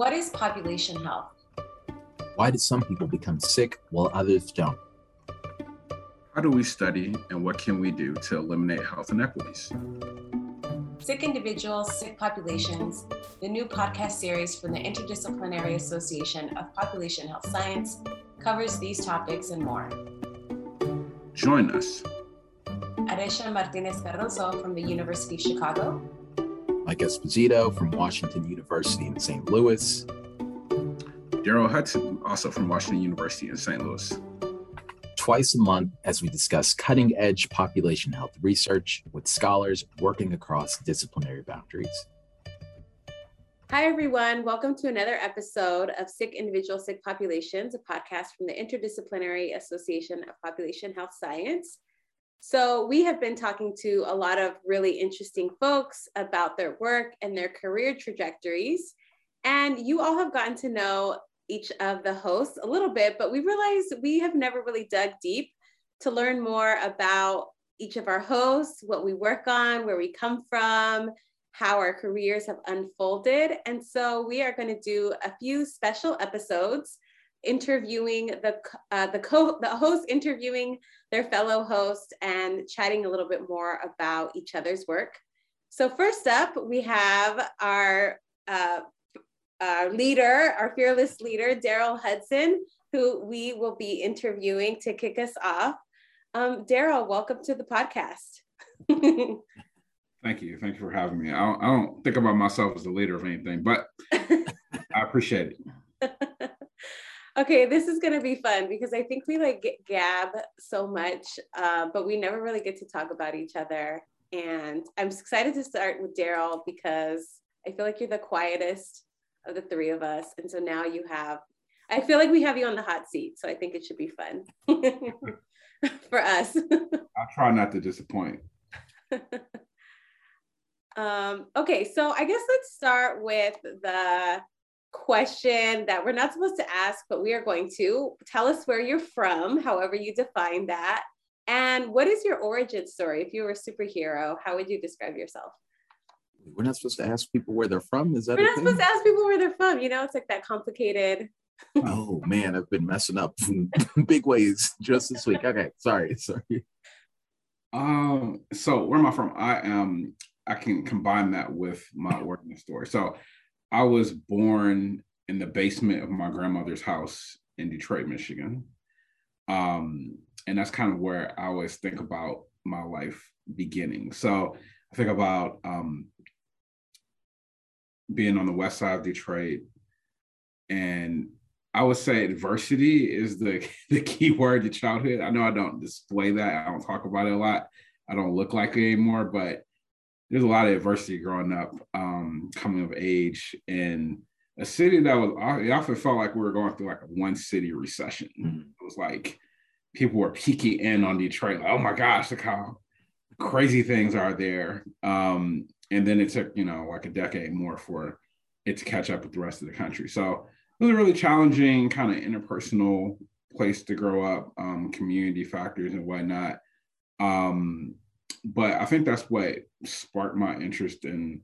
What is population health? Why do some people become sick while others don't? How do we study and what can we do to eliminate health inequities? Sick Individuals, Sick Populations, the new podcast series from the Interdisciplinary Association of Population Health Science, covers these topics and more. Join us. Aresha Martinez Cardoso from the University of Chicago. Mike Esposito from Washington University in St. Louis. Darrell Hudson, also from Washington University in St. Louis. Twice a month, as we discuss cutting edge population health research with scholars working across disciplinary boundaries. Hi, everyone. Welcome to another episode of Sick Individual, Sick Populations, a podcast from the Interdisciplinary Association of Population Health Science. So, we have been talking to a lot of really interesting folks about their work and their career trajectories. And you all have gotten to know each of the hosts a little bit, but we realized we have never really dug deep to learn more about each of our hosts, what we work on, where we come from, how our careers have unfolded. And so we are going to do a few special episodes interviewing the uh, the co the host interviewing their fellow host and chatting a little bit more about each other's work. So first up, we have our uh, our leader, our fearless leader, Darrell Hudson, who we will be interviewing to kick us off. Um, Darrell, welcome to the podcast. Thank you. Thank you for having me. I don't, I don't think about myself as the leader of anything, but I appreciate it. okay, this is going to be fun because I think we like gab so much, uh, but we never really get to talk about each other. And I'm excited to start with Darrell because I feel like you're the quietest of the three of us. And so now you have, I feel like we have you on the hot seat. So I think it should be fun for us. I'll try not to disappoint. um, okay, so I guess let's start with the question that we're not supposed to ask, but we are going to. Tell us where you're from, however you define that. And what is your origin story? If you were a superhero, how would you describe yourself? We're not supposed to ask people where they're from. Is that we're not supposed to ask people where they're from? You know, it's like that complicated. oh man, I've been messing up big ways just this week. Okay, sorry, sorry. Um, so where am I from? I am. I can combine that with my origin story. So, I was born in the basement of my grandmother's house in Detroit, Michigan. Um, and that's kind of where I always think about my life beginning. So I think about um, being on the west side of Detroit. And I would say adversity is the, the key word to childhood. I know I don't display that, I don't talk about it a lot. I don't look like it anymore, but there's a lot of adversity growing up, um, coming of age in a city that was, it often felt like we were going through like a one city recession. Mm-hmm. It was like people were peeking in on Detroit, like, oh my gosh, look how crazy things are there. Um, and then it took you know like a decade more for it to catch up with the rest of the country so it was a really challenging kind of interpersonal place to grow up um, community factors and whatnot um, but i think that's what sparked my interest in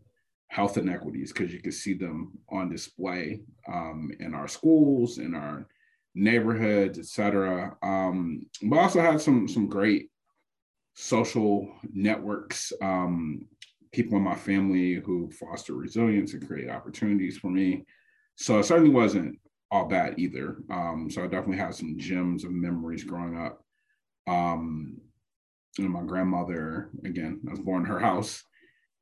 health inequities because you could see them on display um, in our schools in our neighborhoods etc um, but also had some some great social networks um, people in my family who foster resilience and create opportunities for me. So it certainly wasn't all bad either. Um, so I definitely had some gems of memories growing up. Um, and my grandmother, again, I was born in her house.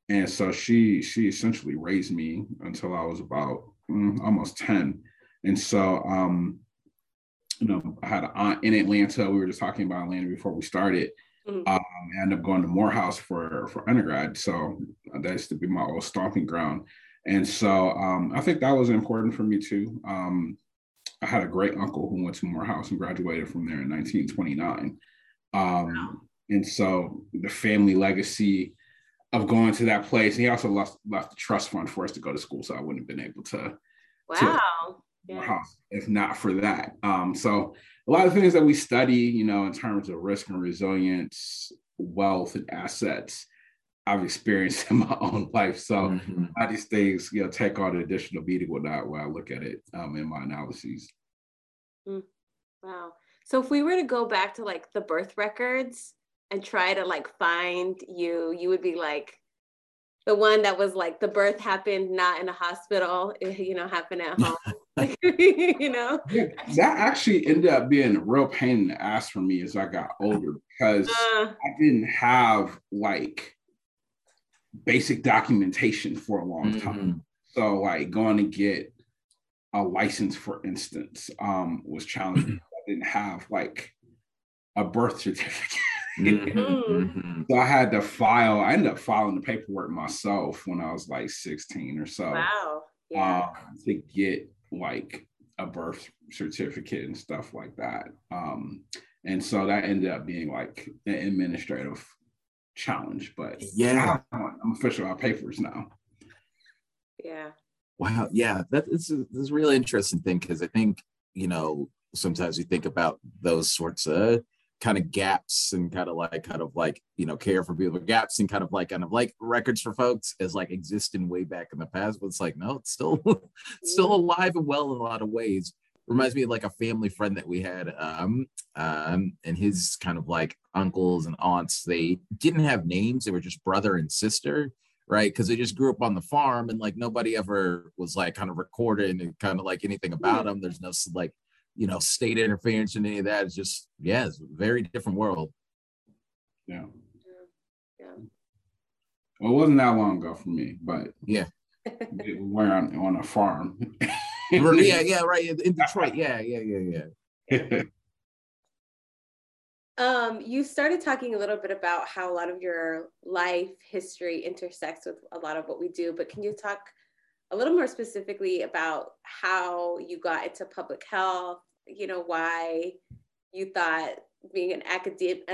And so she she essentially raised me until I was about mm, almost 10. And so um, you know, I had an aunt in Atlanta. We were just talking about Atlanta before we started. Mm-hmm. Um, I ended up going to Morehouse for for undergrad, so that used to be my old stomping ground. And so um, I think that was important for me too. Um, I had a great uncle who went to Morehouse and graduated from there in 1929. Um, wow. And so the family legacy of going to that place, and he also left, left the trust fund for us to go to school, so I wouldn't have been able to. Wow. To yeah. if not for that. Um, so a lot of things that we study, you know, in terms of risk and resilience, wealth and assets, I've experienced in my own life. So mm-hmm. I these things, you know, take on an additional meaning with that when I look at it um, in my analyses. Mm. Wow. So if we were to go back to like the birth records and try to like find you, you would be like the one that was like the birth happened not in a hospital, you know, happened at home. you know, yeah, that actually ended up being a real pain in the ass for me as I got older because uh, I didn't have like basic documentation for a long time. Mm-hmm. So like going to get a license, for instance, um, was challenging. I didn't have like a birth certificate. Mm-hmm. mm-hmm. so I had to file. I ended up filing the paperwork myself when I was like 16 or so. Wow. Yeah. Um, to get like a birth certificate and stuff like that. Um, and so that ended up being like an administrative challenge. But yeah, I'm official on papers now. Yeah. Wow. Yeah, that is this is a really interesting thing because I think you know sometimes you think about those sorts of kind of gaps and kind of like kind of like you know care for people gaps and kind of like kind of like records for folks as like existing way back in the past but it's like no it's still still alive and well in a lot of ways. Reminds me of like a family friend that we had um um and his kind of like uncles and aunts they didn't have names they were just brother and sister right? Because they just grew up on the farm and like nobody ever was like kind of recorded and kind of like anything about them. There's no like you know, state interference and any of that. It's just, yeah, it's a very different world. Yeah. Yeah. Well, it wasn't that long ago for me, but yeah, we're on, on a farm. yeah, yeah, right. In Detroit. Yeah, yeah, yeah, yeah. um, you started talking a little bit about how a lot of your life history intersects with a lot of what we do, but can you talk a little more specifically about how you got into public health, you know, why you thought being an academic,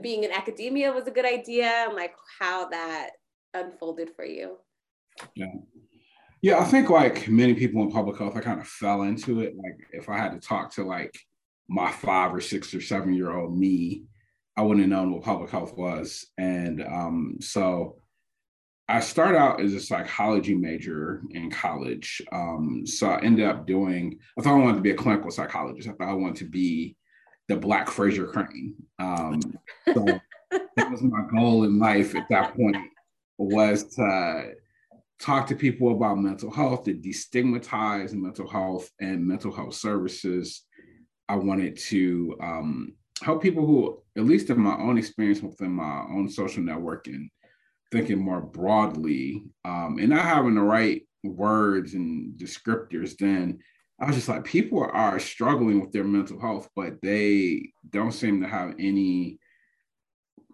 being in academia was a good idea, and like how that unfolded for you. Yeah. Yeah, I think like many people in public health, I kind of fell into it. Like if I had to talk to like my five or six or seven year old me, I wouldn't have known what public health was. And um, so I started out as a psychology major in college. Um, so I ended up doing, I thought I wanted to be a clinical psychologist. I thought I wanted to be the Black Frasier Crane. Um, so that was my goal in life at that point was to talk to people about mental health, to destigmatize mental health and mental health services. I wanted to um, help people who, at least in my own experience within my own social networking, thinking more broadly um, and not having the right words and descriptors, then I was just like, people are struggling with their mental health, but they don't seem to have any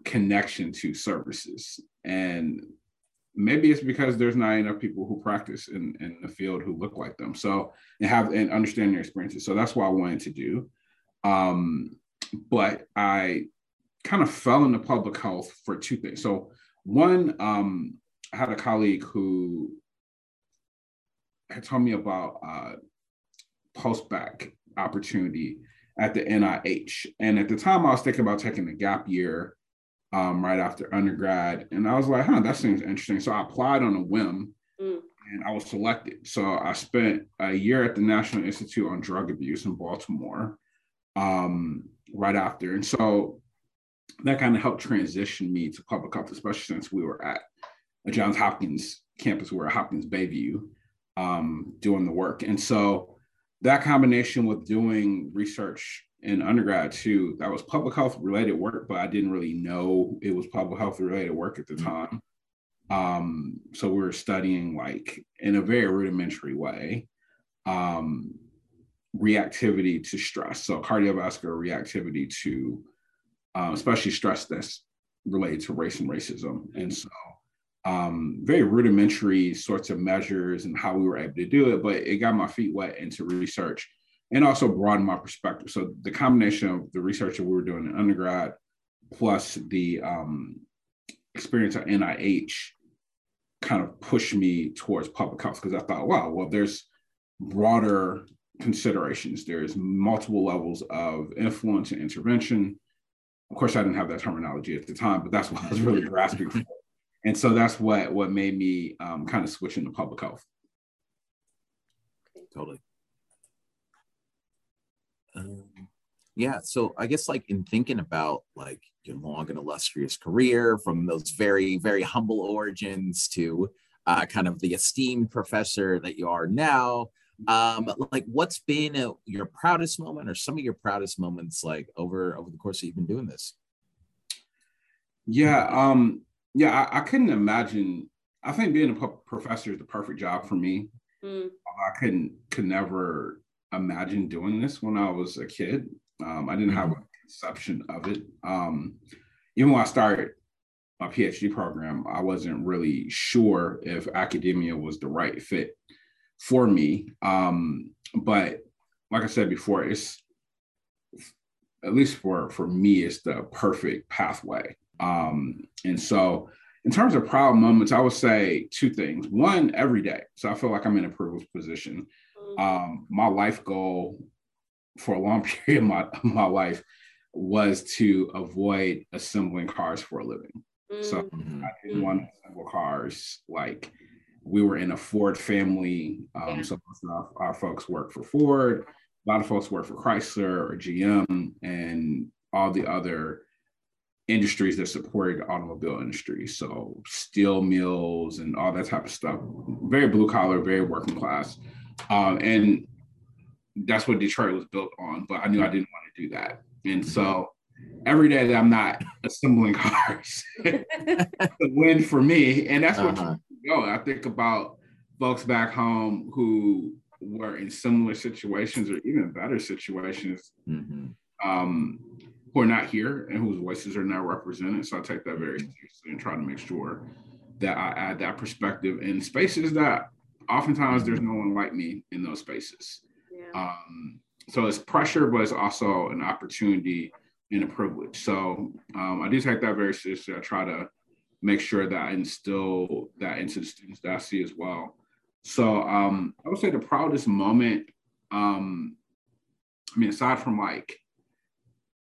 connection to services. And maybe it's because there's not enough people who practice in, in the field who look like them. So and have and understand their experiences. So that's what I wanted to do. Um, but I kind of fell into public health for two things. So one, um, I had a colleague who had told me about uh, post-bac opportunity at the NIH. And at the time, I was thinking about taking a gap year um, right after undergrad. And I was like, huh, that seems interesting. So I applied on a whim mm. and I was selected. So I spent a year at the National Institute on Drug Abuse in Baltimore um, right after. And so that kind of helped transition me to public health, especially since we were at a Johns Hopkins campus, we at Hopkins Bayview um, doing the work. And so that combination with doing research in undergrad too, that was public health related work, but I didn't really know it was public health related work at the mm-hmm. time. Um, so we were studying like in a very rudimentary way, um, reactivity to stress. So cardiovascular reactivity to um, especially stress that's related to race and racism. And so, um, very rudimentary sorts of measures and how we were able to do it, but it got my feet wet into research and also broadened my perspective. So, the combination of the research that we were doing in undergrad plus the um, experience at NIH kind of pushed me towards public health because I thought, wow, well, there's broader considerations. There's multiple levels of influence and intervention of course, I didn't have that terminology at the time, but that's what I was really grasping for. and so that's what what made me um, kind of switch into public health. Totally. Um, yeah, so I guess like in thinking about like your long and illustrious career from those very very humble origins to uh, kind of the esteemed professor that you are now um like what's been a, your proudest moment or some of your proudest moments like over over the course that you've been doing this? Yeah um yeah i, I couldn't imagine i think being a professor is the perfect job for me. Mm. i couldn't could never imagine doing this when i was a kid. Um i didn't mm-hmm. have a conception of it. Um even when i started my phd program i wasn't really sure if academia was the right fit for me. Um, but like I said before, it's at least for for me, it's the perfect pathway. Um, and so in terms of proud moments, I would say two things. One, every day. So I feel like I'm in a privileged position. Mm-hmm. Um, my life goal for a long period of my, my life was to avoid assembling cars for a living. Mm-hmm. So I didn't want to assemble cars like we were in a Ford family. Um, yeah. So our, our, folks work for Ford. A lot of folks work for Chrysler or GM and all the other industries that supported the automobile industry. So steel mills and all that type of stuff. Very blue collar, very working class. Um, and that's what Detroit was built on. But I knew I didn't want to do that. And so every day that I'm not assembling cars, a win for me. And that's what uh-huh. I think about folks back home who were in similar situations or even better situations mm-hmm. um, who are not here and whose voices are not represented. So I take that very seriously and try to make sure that I add that perspective in spaces that oftentimes there's no one like me in those spaces. Yeah. Um, so it's pressure, but it's also an opportunity and a privilege. So um, I do take that very seriously. I try to make sure that I instill that into the students that I see as well. So um, I would say the proudest moment, um, I mean, aside from like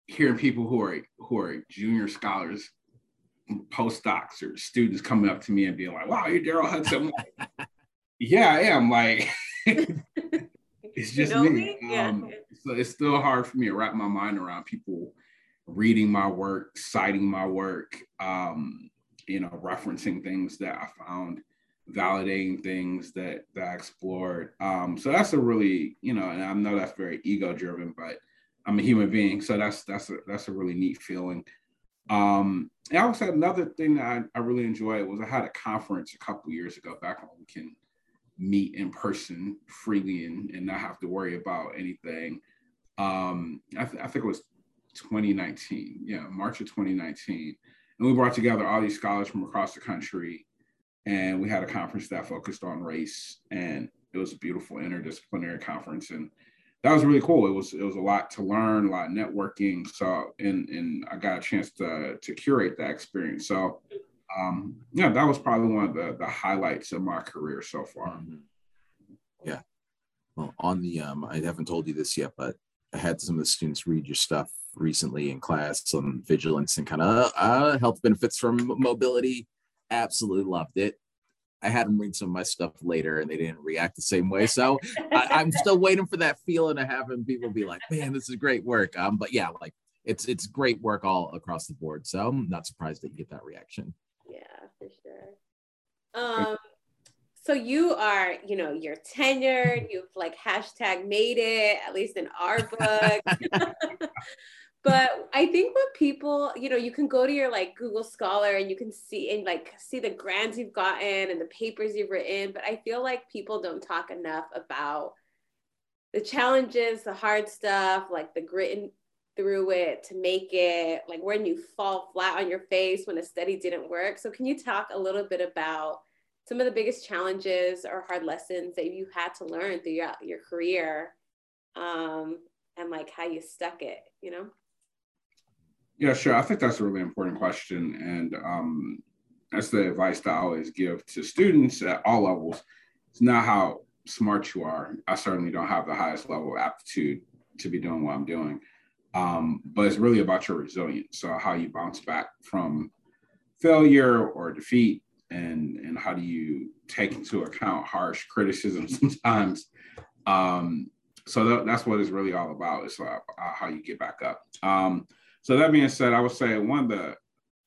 hearing people who are who are junior scholars, postdocs or students coming up to me and being like, "Wow, you're Darrell Hudson." Like, yeah, I am. Like, it's just you know me. me? Um. So it's still hard for me to wrap my mind around people reading my work, citing my work, um, you know, referencing things that I found, validating things that that I explored. Um, so that's a really, you know, and I know that's very ego driven, but I'm a human being, so that's that's a that's a really neat feeling. Um, and I say another thing that I, I really enjoyed was I had a conference a couple years ago back when we can meet in person freely and, and not have to worry about anything. Um, I, th- I think it was 2019, yeah, March of 2019. And we brought together all these scholars from across the country. And we had a conference that focused on race. And it was a beautiful interdisciplinary conference. And that was really cool. It was it was a lot to learn, a lot of networking. So and and I got a chance to to curate that experience. So um, yeah, that was probably one of the the highlights of my career so far. Mm-hmm. Yeah. Well, on the um, I haven't told you this yet, but I had some of the students read your stuff recently in class on vigilance and kind of uh, health benefits from mobility. Absolutely loved it. I had them read some of my stuff later and they didn't react the same way. So I, am still waiting for that feeling of having people be like, man, this is great work. Um, but yeah, like it's it's great work all across the board. So I'm not surprised that you get that reaction. Yeah, for sure. Um, so you are, you know, you're tenured, you've like hashtag made it, at least in our book. but I think what people, you know, you can go to your like Google Scholar and you can see and like see the grants you've gotten and the papers you've written. But I feel like people don't talk enough about the challenges, the hard stuff, like the grit through it to make it, like when you fall flat on your face when a study didn't work. So can you talk a little bit about some of the biggest challenges or hard lessons that you had to learn throughout your career um, and like how you stuck it, you know? Yeah, sure. I think that's a really important question. And um, that's the advice that I always give to students at all levels. It's not how smart you are. I certainly don't have the highest level of aptitude to be doing what I'm doing. Um, but it's really about your resilience. So how you bounce back from failure or defeat and and how do you take into account harsh criticism sometimes? Um so that, that's what it's really all about is uh, how you get back up. Um so that being said i would say one of the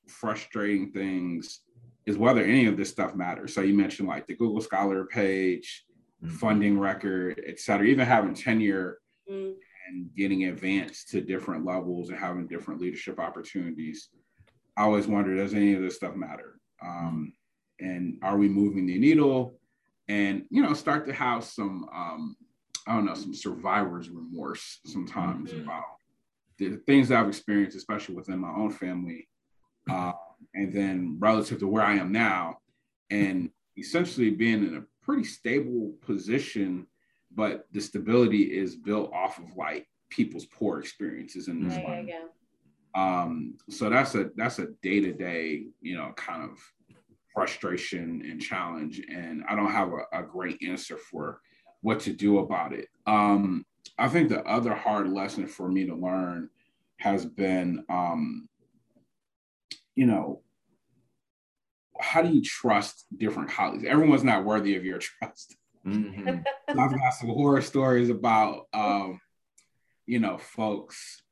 frustrating things is whether any of this stuff matters. So you mentioned like the google scholar page mm-hmm. funding record et cetera. Even having tenure mm-hmm. and getting advanced to different levels and having different leadership opportunities i always wonder does any of this stuff matter? Um, and are we moving the needle and you know start to have some um, i don't know some survivor's remorse sometimes mm-hmm. about the things that i've experienced especially within my own family uh, and then relative to where i am now and essentially being in a pretty stable position but the stability is built off of like people's poor experiences in this life. Um, so that's a that's a day to day, you know, kind of frustration and challenge. And I don't have a, a great answer for what to do about it. Um, I think the other hard lesson for me to learn has been, um, you know, how do you trust different colleagues? Everyone's not worthy of your trust. Mm-hmm. I've got some horror stories about, um, you know, folks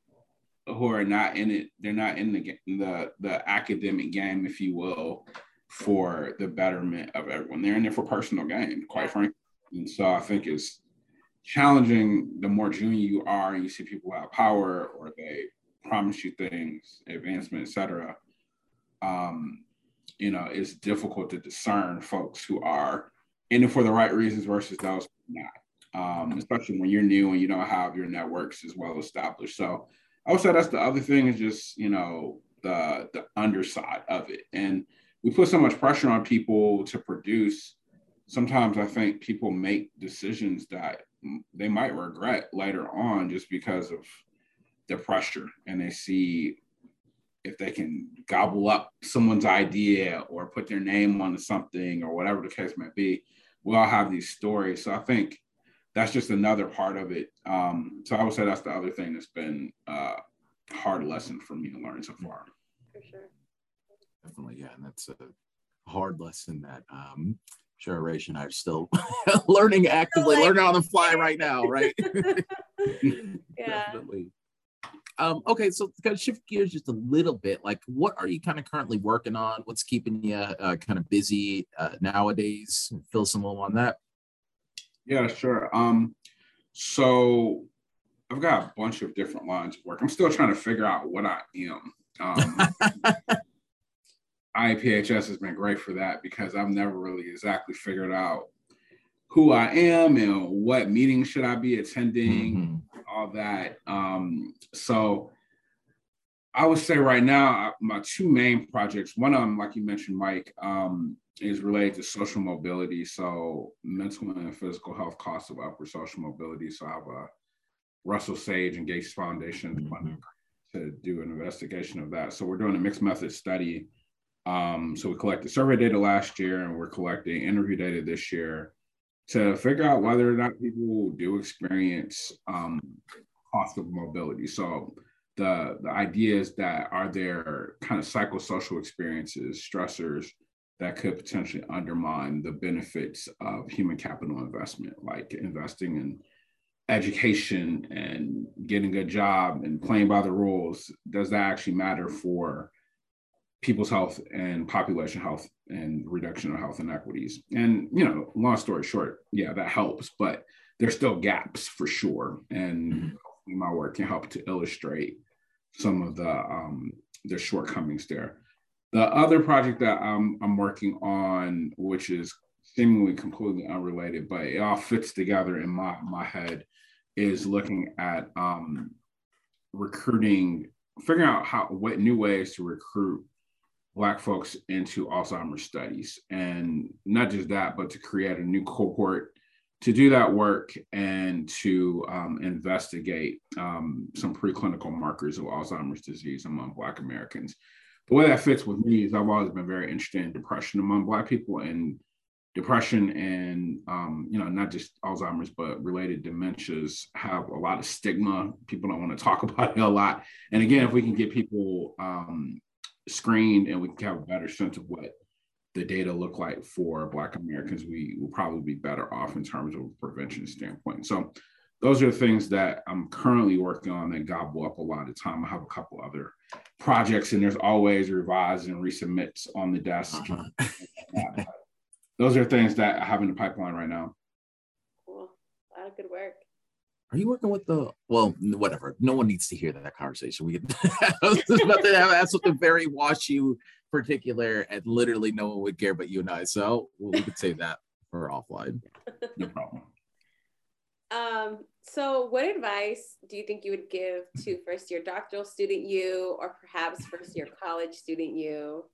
who are not in it. They're not in the the the academic game, if you will, for the betterment of everyone. They're in there for personal gain, quite frankly. And so I think it's challenging the more junior you are and you see people have power or they promise you things, advancement, etc. Um, you know, it's difficult to discern folks who are in it for the right reasons versus those not. Um, especially when you're new and you don't have your networks as well established. So I would say that's the other thing is just, you know, the the underside of it. And we put so much pressure on people to produce. Sometimes I think people make decisions that they might regret later on just because of the pressure and they see if they can gobble up someone's idea or put their name on something or whatever the case may be. We all have these stories. So i think that's just another part of it. Um, so i would say that's the other thing that's been a uh, hard lesson for me to learn so far. For sure definitely yeah and that's a hard lesson that um sure Rach and I are still learning actively, like, learning on the fly right now, right? yeah. Definitely. Um, okay, so kind of shift gears just a little bit. Like, what are you kind of currently working on? What's keeping you uh, kind of busy uh, nowadays? Fill some more on that. Yeah, sure. Um, so I've got a bunch of different lines of work. I'm still trying to figure out what I am. Um, IAPHS has been great for that because I've never really exactly figured out who I am and what meetings should I be attending, mm-hmm. all that. Um, so I would say right now, my two main projects, one of them, like you mentioned, Mike, um, is related to social mobility. So mental and physical health costs of upward social mobility. So I have a Russell Sage and Gates Foundation mm-hmm. to do an investigation of that. So we're doing a mixed method study um, so we collected survey data last year and we're collecting interview data this year to figure out whether or not people do experience um, cost of mobility. So the, the idea is that are there kind of psychosocial experiences, stressors that could potentially undermine the benefits of human capital investment, like investing in education and getting a job and playing by the rules. Does that actually matter for people's health and population health and reduction of health inequities. And, you know, long story short, yeah, that helps, but there's still gaps for sure. And mm-hmm. my work can help to illustrate some of the um, the shortcomings there. The other project that I'm, I'm working on, which is seemingly completely unrelated, but it all fits together in my, my head, is looking at um, recruiting, figuring out how what new ways to recruit Black folks into Alzheimer's studies. And not just that, but to create a new cohort to do that work and to um, investigate um, some preclinical markers of Alzheimer's disease among Black Americans. The way that fits with me is I've always been very interested in depression among Black people and depression and um, you know not just Alzheimer's but related dementias have a lot of stigma. People don't want to talk about it a lot. And again, if we can get people um, screened and we can have a better sense of what the data look like for Black Americans, we will probably be better off in terms of prevention standpoint. So those are the things that I'm currently working on that gobble up a lot of time. I have a couple other projects, and there's always revise and resubmits on the desk. Uh-huh. those are things that I have in the pipeline right now. Cool. A lot of good work. Are you working with the well, whatever. No one needs to hear that conversation. We about to have something very washy particular, and literally no one would care but you and I. So well, we could save that for offline. No problem. Um, so what advice do you think you would give to first year doctoral student you, or perhaps first year college student you?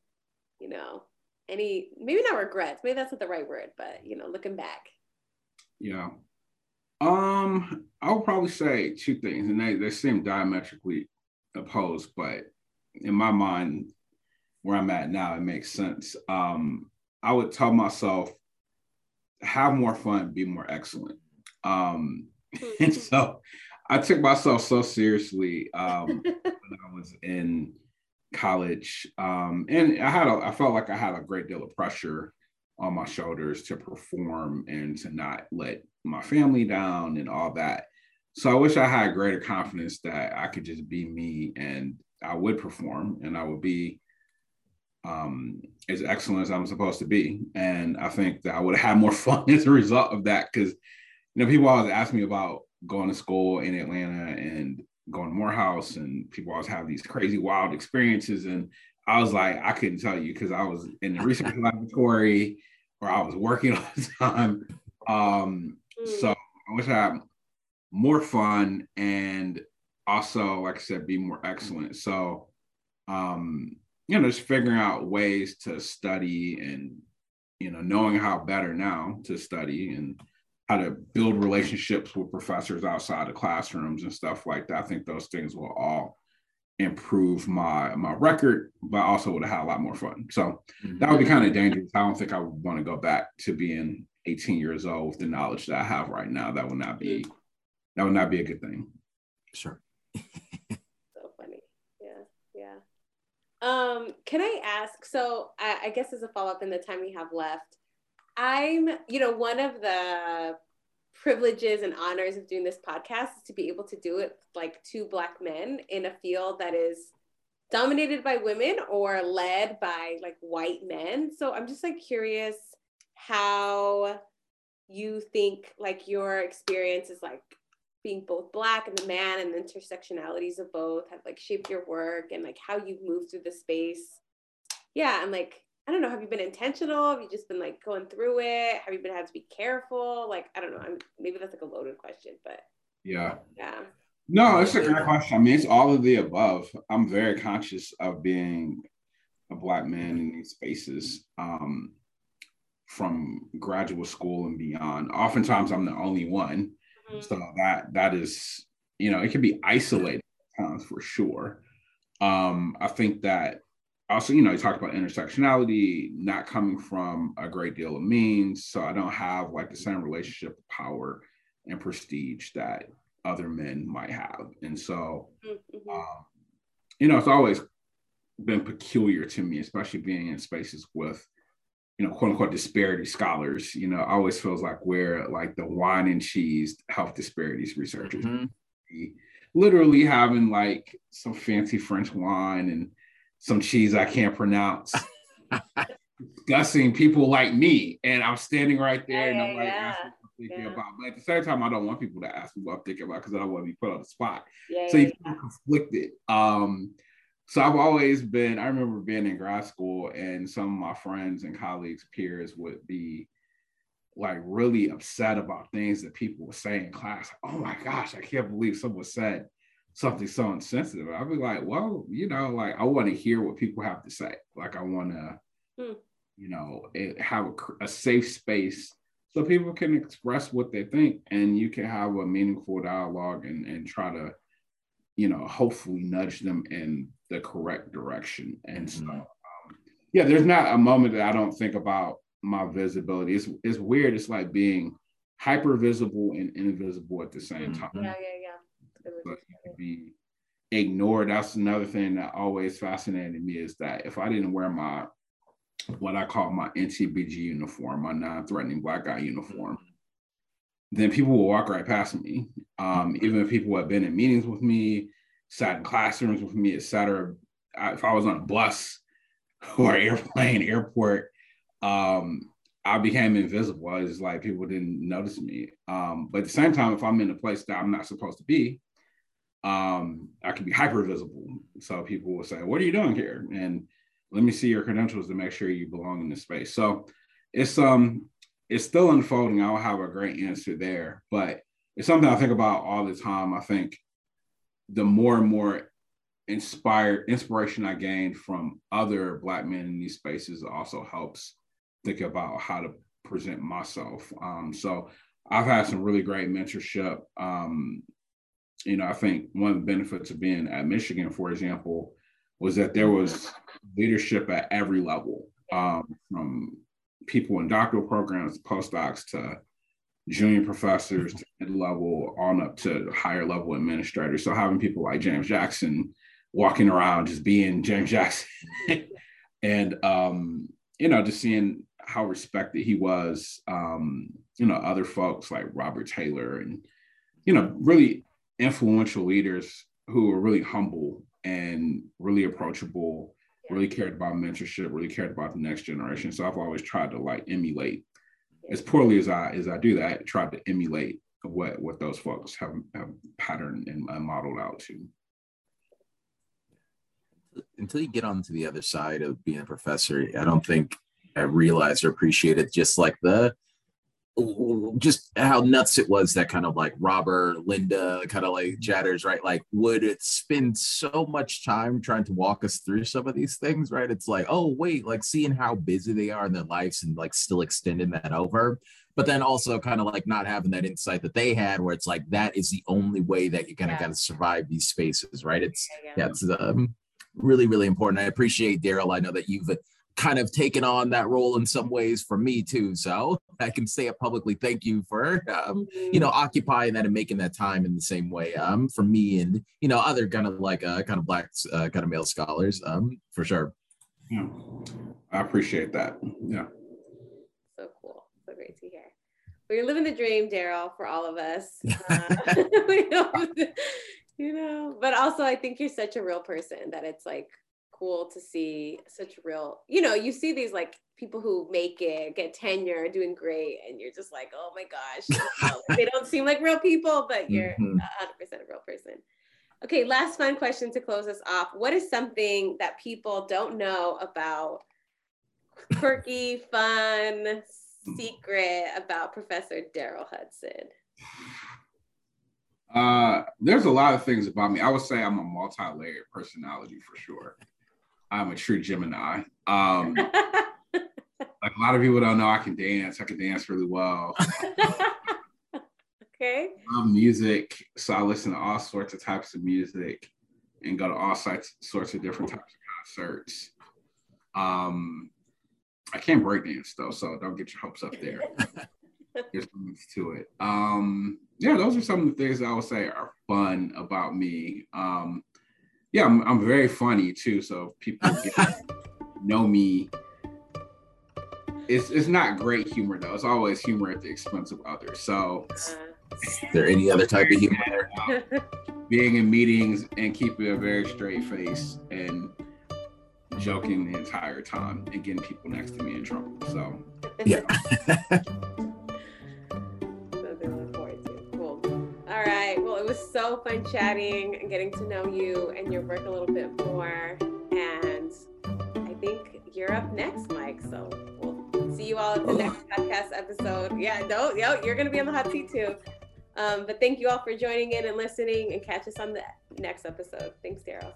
You know, any maybe not regrets, maybe that's not the right word, but you know, looking back. Yeah. Um, I would probably say two things, and they, they seem diametrically opposed, but in my mind, where I'm at now, it makes sense. Um, I would tell myself, have more fun, be more excellent. Um, and so I took myself so seriously um, when I was in college, um, and I had a, I felt like I had a great deal of pressure on my shoulders to perform and to not let my family down and all that. So I wish I had greater confidence that I could just be me and I would perform and I would be um, as excellent as I'm supposed to be. And I think that I would have had more fun as a result of that because, you know, people always ask me about going to school in Atlanta and going to Morehouse, and people always have these crazy, wild experiences. And I was like, I couldn't tell you because I was in the research laboratory or I was working all the time. Um, mm. So I wish I had more fun and also, like I said, be more excellent. So, um, you know, just figuring out ways to study and, you know, knowing how better now to study and how to build relationships with professors outside of classrooms and stuff like that. I think those things will all improve my my record, but also would have had a lot more fun. So mm-hmm. that would be kind of dangerous. I don't think I would want to go back to being 18 years old with the knowledge that I have right now. That would not be that would not be a good thing. Sure. so funny. Yeah. Yeah. Um, can I ask? So I, I guess as a follow-up in the time we have left, I'm, you know, one of the privileges and honors of doing this podcast is to be able to do it like two black men in a field that is dominated by women or led by like white men. So I'm just like curious how you think like your experience is like being both black and the man and the intersectionalities of both have like shaped your work and like how you've moved through the space. Yeah, and like I don't know, have you been intentional? Have you just been like going through it? Have you been had to be careful? Like, I don't know. I'm, maybe that's like a loaded question, but yeah. Yeah. No, it's a great question. I mean, it's all of the above. I'm very conscious of being a black man in these spaces um, from graduate school and beyond. Oftentimes, I'm the only one, mm-hmm. so that that is, you know, it can be isolated times for sure. Um, I think that also, you know, you talked about intersectionality, not coming from a great deal of means. So I don't have like the same relationship of power and prestige that other men might have. And so, mm-hmm. um, you know, it's always been peculiar to me, especially being in spaces with, you know, quote unquote disparity scholars. You know, always feels like we're like the wine and cheese health disparities researchers. Mm-hmm. Literally having like some fancy French wine and some cheese I can't pronounce. discussing people like me, and I'm standing right there, and I'm like yeah. thinking yeah. about. But at the same time, I don't want people to ask me what I'm thinking about because I don't want to be put on the spot. Yeah, so you feel conflicted. Um, so I've always been. I remember being in grad school, and some of my friends and colleagues, peers would be like really upset about things that people would say in class. Oh my gosh, I can't believe someone said something so insensitive. I'd be like, well, you know, like I want to hear what people have to say. Like I want to, hmm. you know, have a, a, safe space so people can express what they think and you can have a meaningful dialogue and, and try to, you know, hopefully nudge them in the correct direction. And mm-hmm. so, um, yeah, there's not a moment that I don't think about my visibility. It's, it's weird. It's like being hyper visible and invisible at the same mm-hmm. time. Yeah, yeah, yeah but you can be ignored. That's another thing that always fascinated me is that if I didn't wear my what I call my NCBG uniform, my non-threatening black guy uniform, then people will walk right past me. Um, even if people have been in meetings with me, sat in classrooms with me, et cetera. if I was on a bus or airplane, airport, um, I became invisible. I was like people didn't notice me. Um, but at the same time, if I'm in a place that I'm not supposed to be, um, I can be hyper visible. So people will say, "What are you doing here?" And let me see your credentials to make sure you belong in this space. So it's um it's still unfolding. I don't have a great answer there, but it's something I think about all the time. I think the more and more inspired inspiration I gained from other black men in these spaces also helps think about how to present myself. Um, so I've had some really great mentorship. Um, you know, I think one of the benefits of being at Michigan, for example, was that there was leadership at every level, um, from people in doctoral programs, postdocs to junior professors to level on up to higher level administrators. So having people like James Jackson walking around just being James Jackson and um, you know, just seeing how respected he was, um, you know, other folks like Robert Taylor and, you know, really influential leaders who were really humble and really approachable, really cared about mentorship, really cared about the next generation. So I've always tried to like emulate as poorly as I as I do that, tried to emulate what what those folks have, have patterned and modeled out to. Until you get on to the other side of being a professor, I don't think I realized or appreciated just like the just how nuts it was that kind of like Robert, Linda, kind of like Chatters, right? Like, would it spend so much time trying to walk us through some of these things, right? It's like, oh, wait, like seeing how busy they are in their lives and like still extending that over. But then also kind of like not having that insight that they had, where it's like that is the only way that you're gonna yeah. kind survive these spaces, right? It's yeah, yeah. yeah it's um, really, really important. I appreciate Darrell. I know that you've kind of taken on that role in some ways for me too. So I can say it publicly. Thank you for um, you know occupying that and making that time in the same way um, for me and you know other kind of like uh, kind of black uh, kind of male scholars um, for sure. Yeah, I appreciate that. Yeah. So cool. So great to hear. You're living the dream, Darrell, for all of us. Uh, you know, but also I think you're such a real person that it's like cool to see such real, you know, you see these like people who make it, get tenure, doing great, and you're just like, oh my gosh, they don't seem like real people, but you're mm-hmm. 100% a real person. Okay, last fun question to close us off. What is something that people don't know about quirky, fun, secret about Professor Darrell Hudson? Uh, there's a lot of things about me. I would say I'm a multi-layered personality for sure. I'm a true Gemini. Um, like a lot of people don't know, I can dance. I can dance really well. okay. I love music, so I listen to all sorts of types of music and go to all sorts sorts of different types of concerts. Um, I can't break dance though, so don't get your hopes up there. There's limits to it. Um, yeah, those are some of the things I would say are fun about me. Um, yeah, I'm, I'm very funny too. So people know me. It's it's not great humor though. It's always humor at the expense of others. So, is there any other type of humor? Being in meetings and keeping a very straight face and joking the entire time and getting people next to me in trouble. So, yeah. All right. Well, it was so fun chatting and getting to know you and your work a little bit more. And I think you're up next, Mike. So we'll see you all at the next podcast episode. Yeah, no, yo, you're gonna be on the hot seat too. Um, but thank you all for joining in and listening and catch us on the next episode. Thanks, Darrell.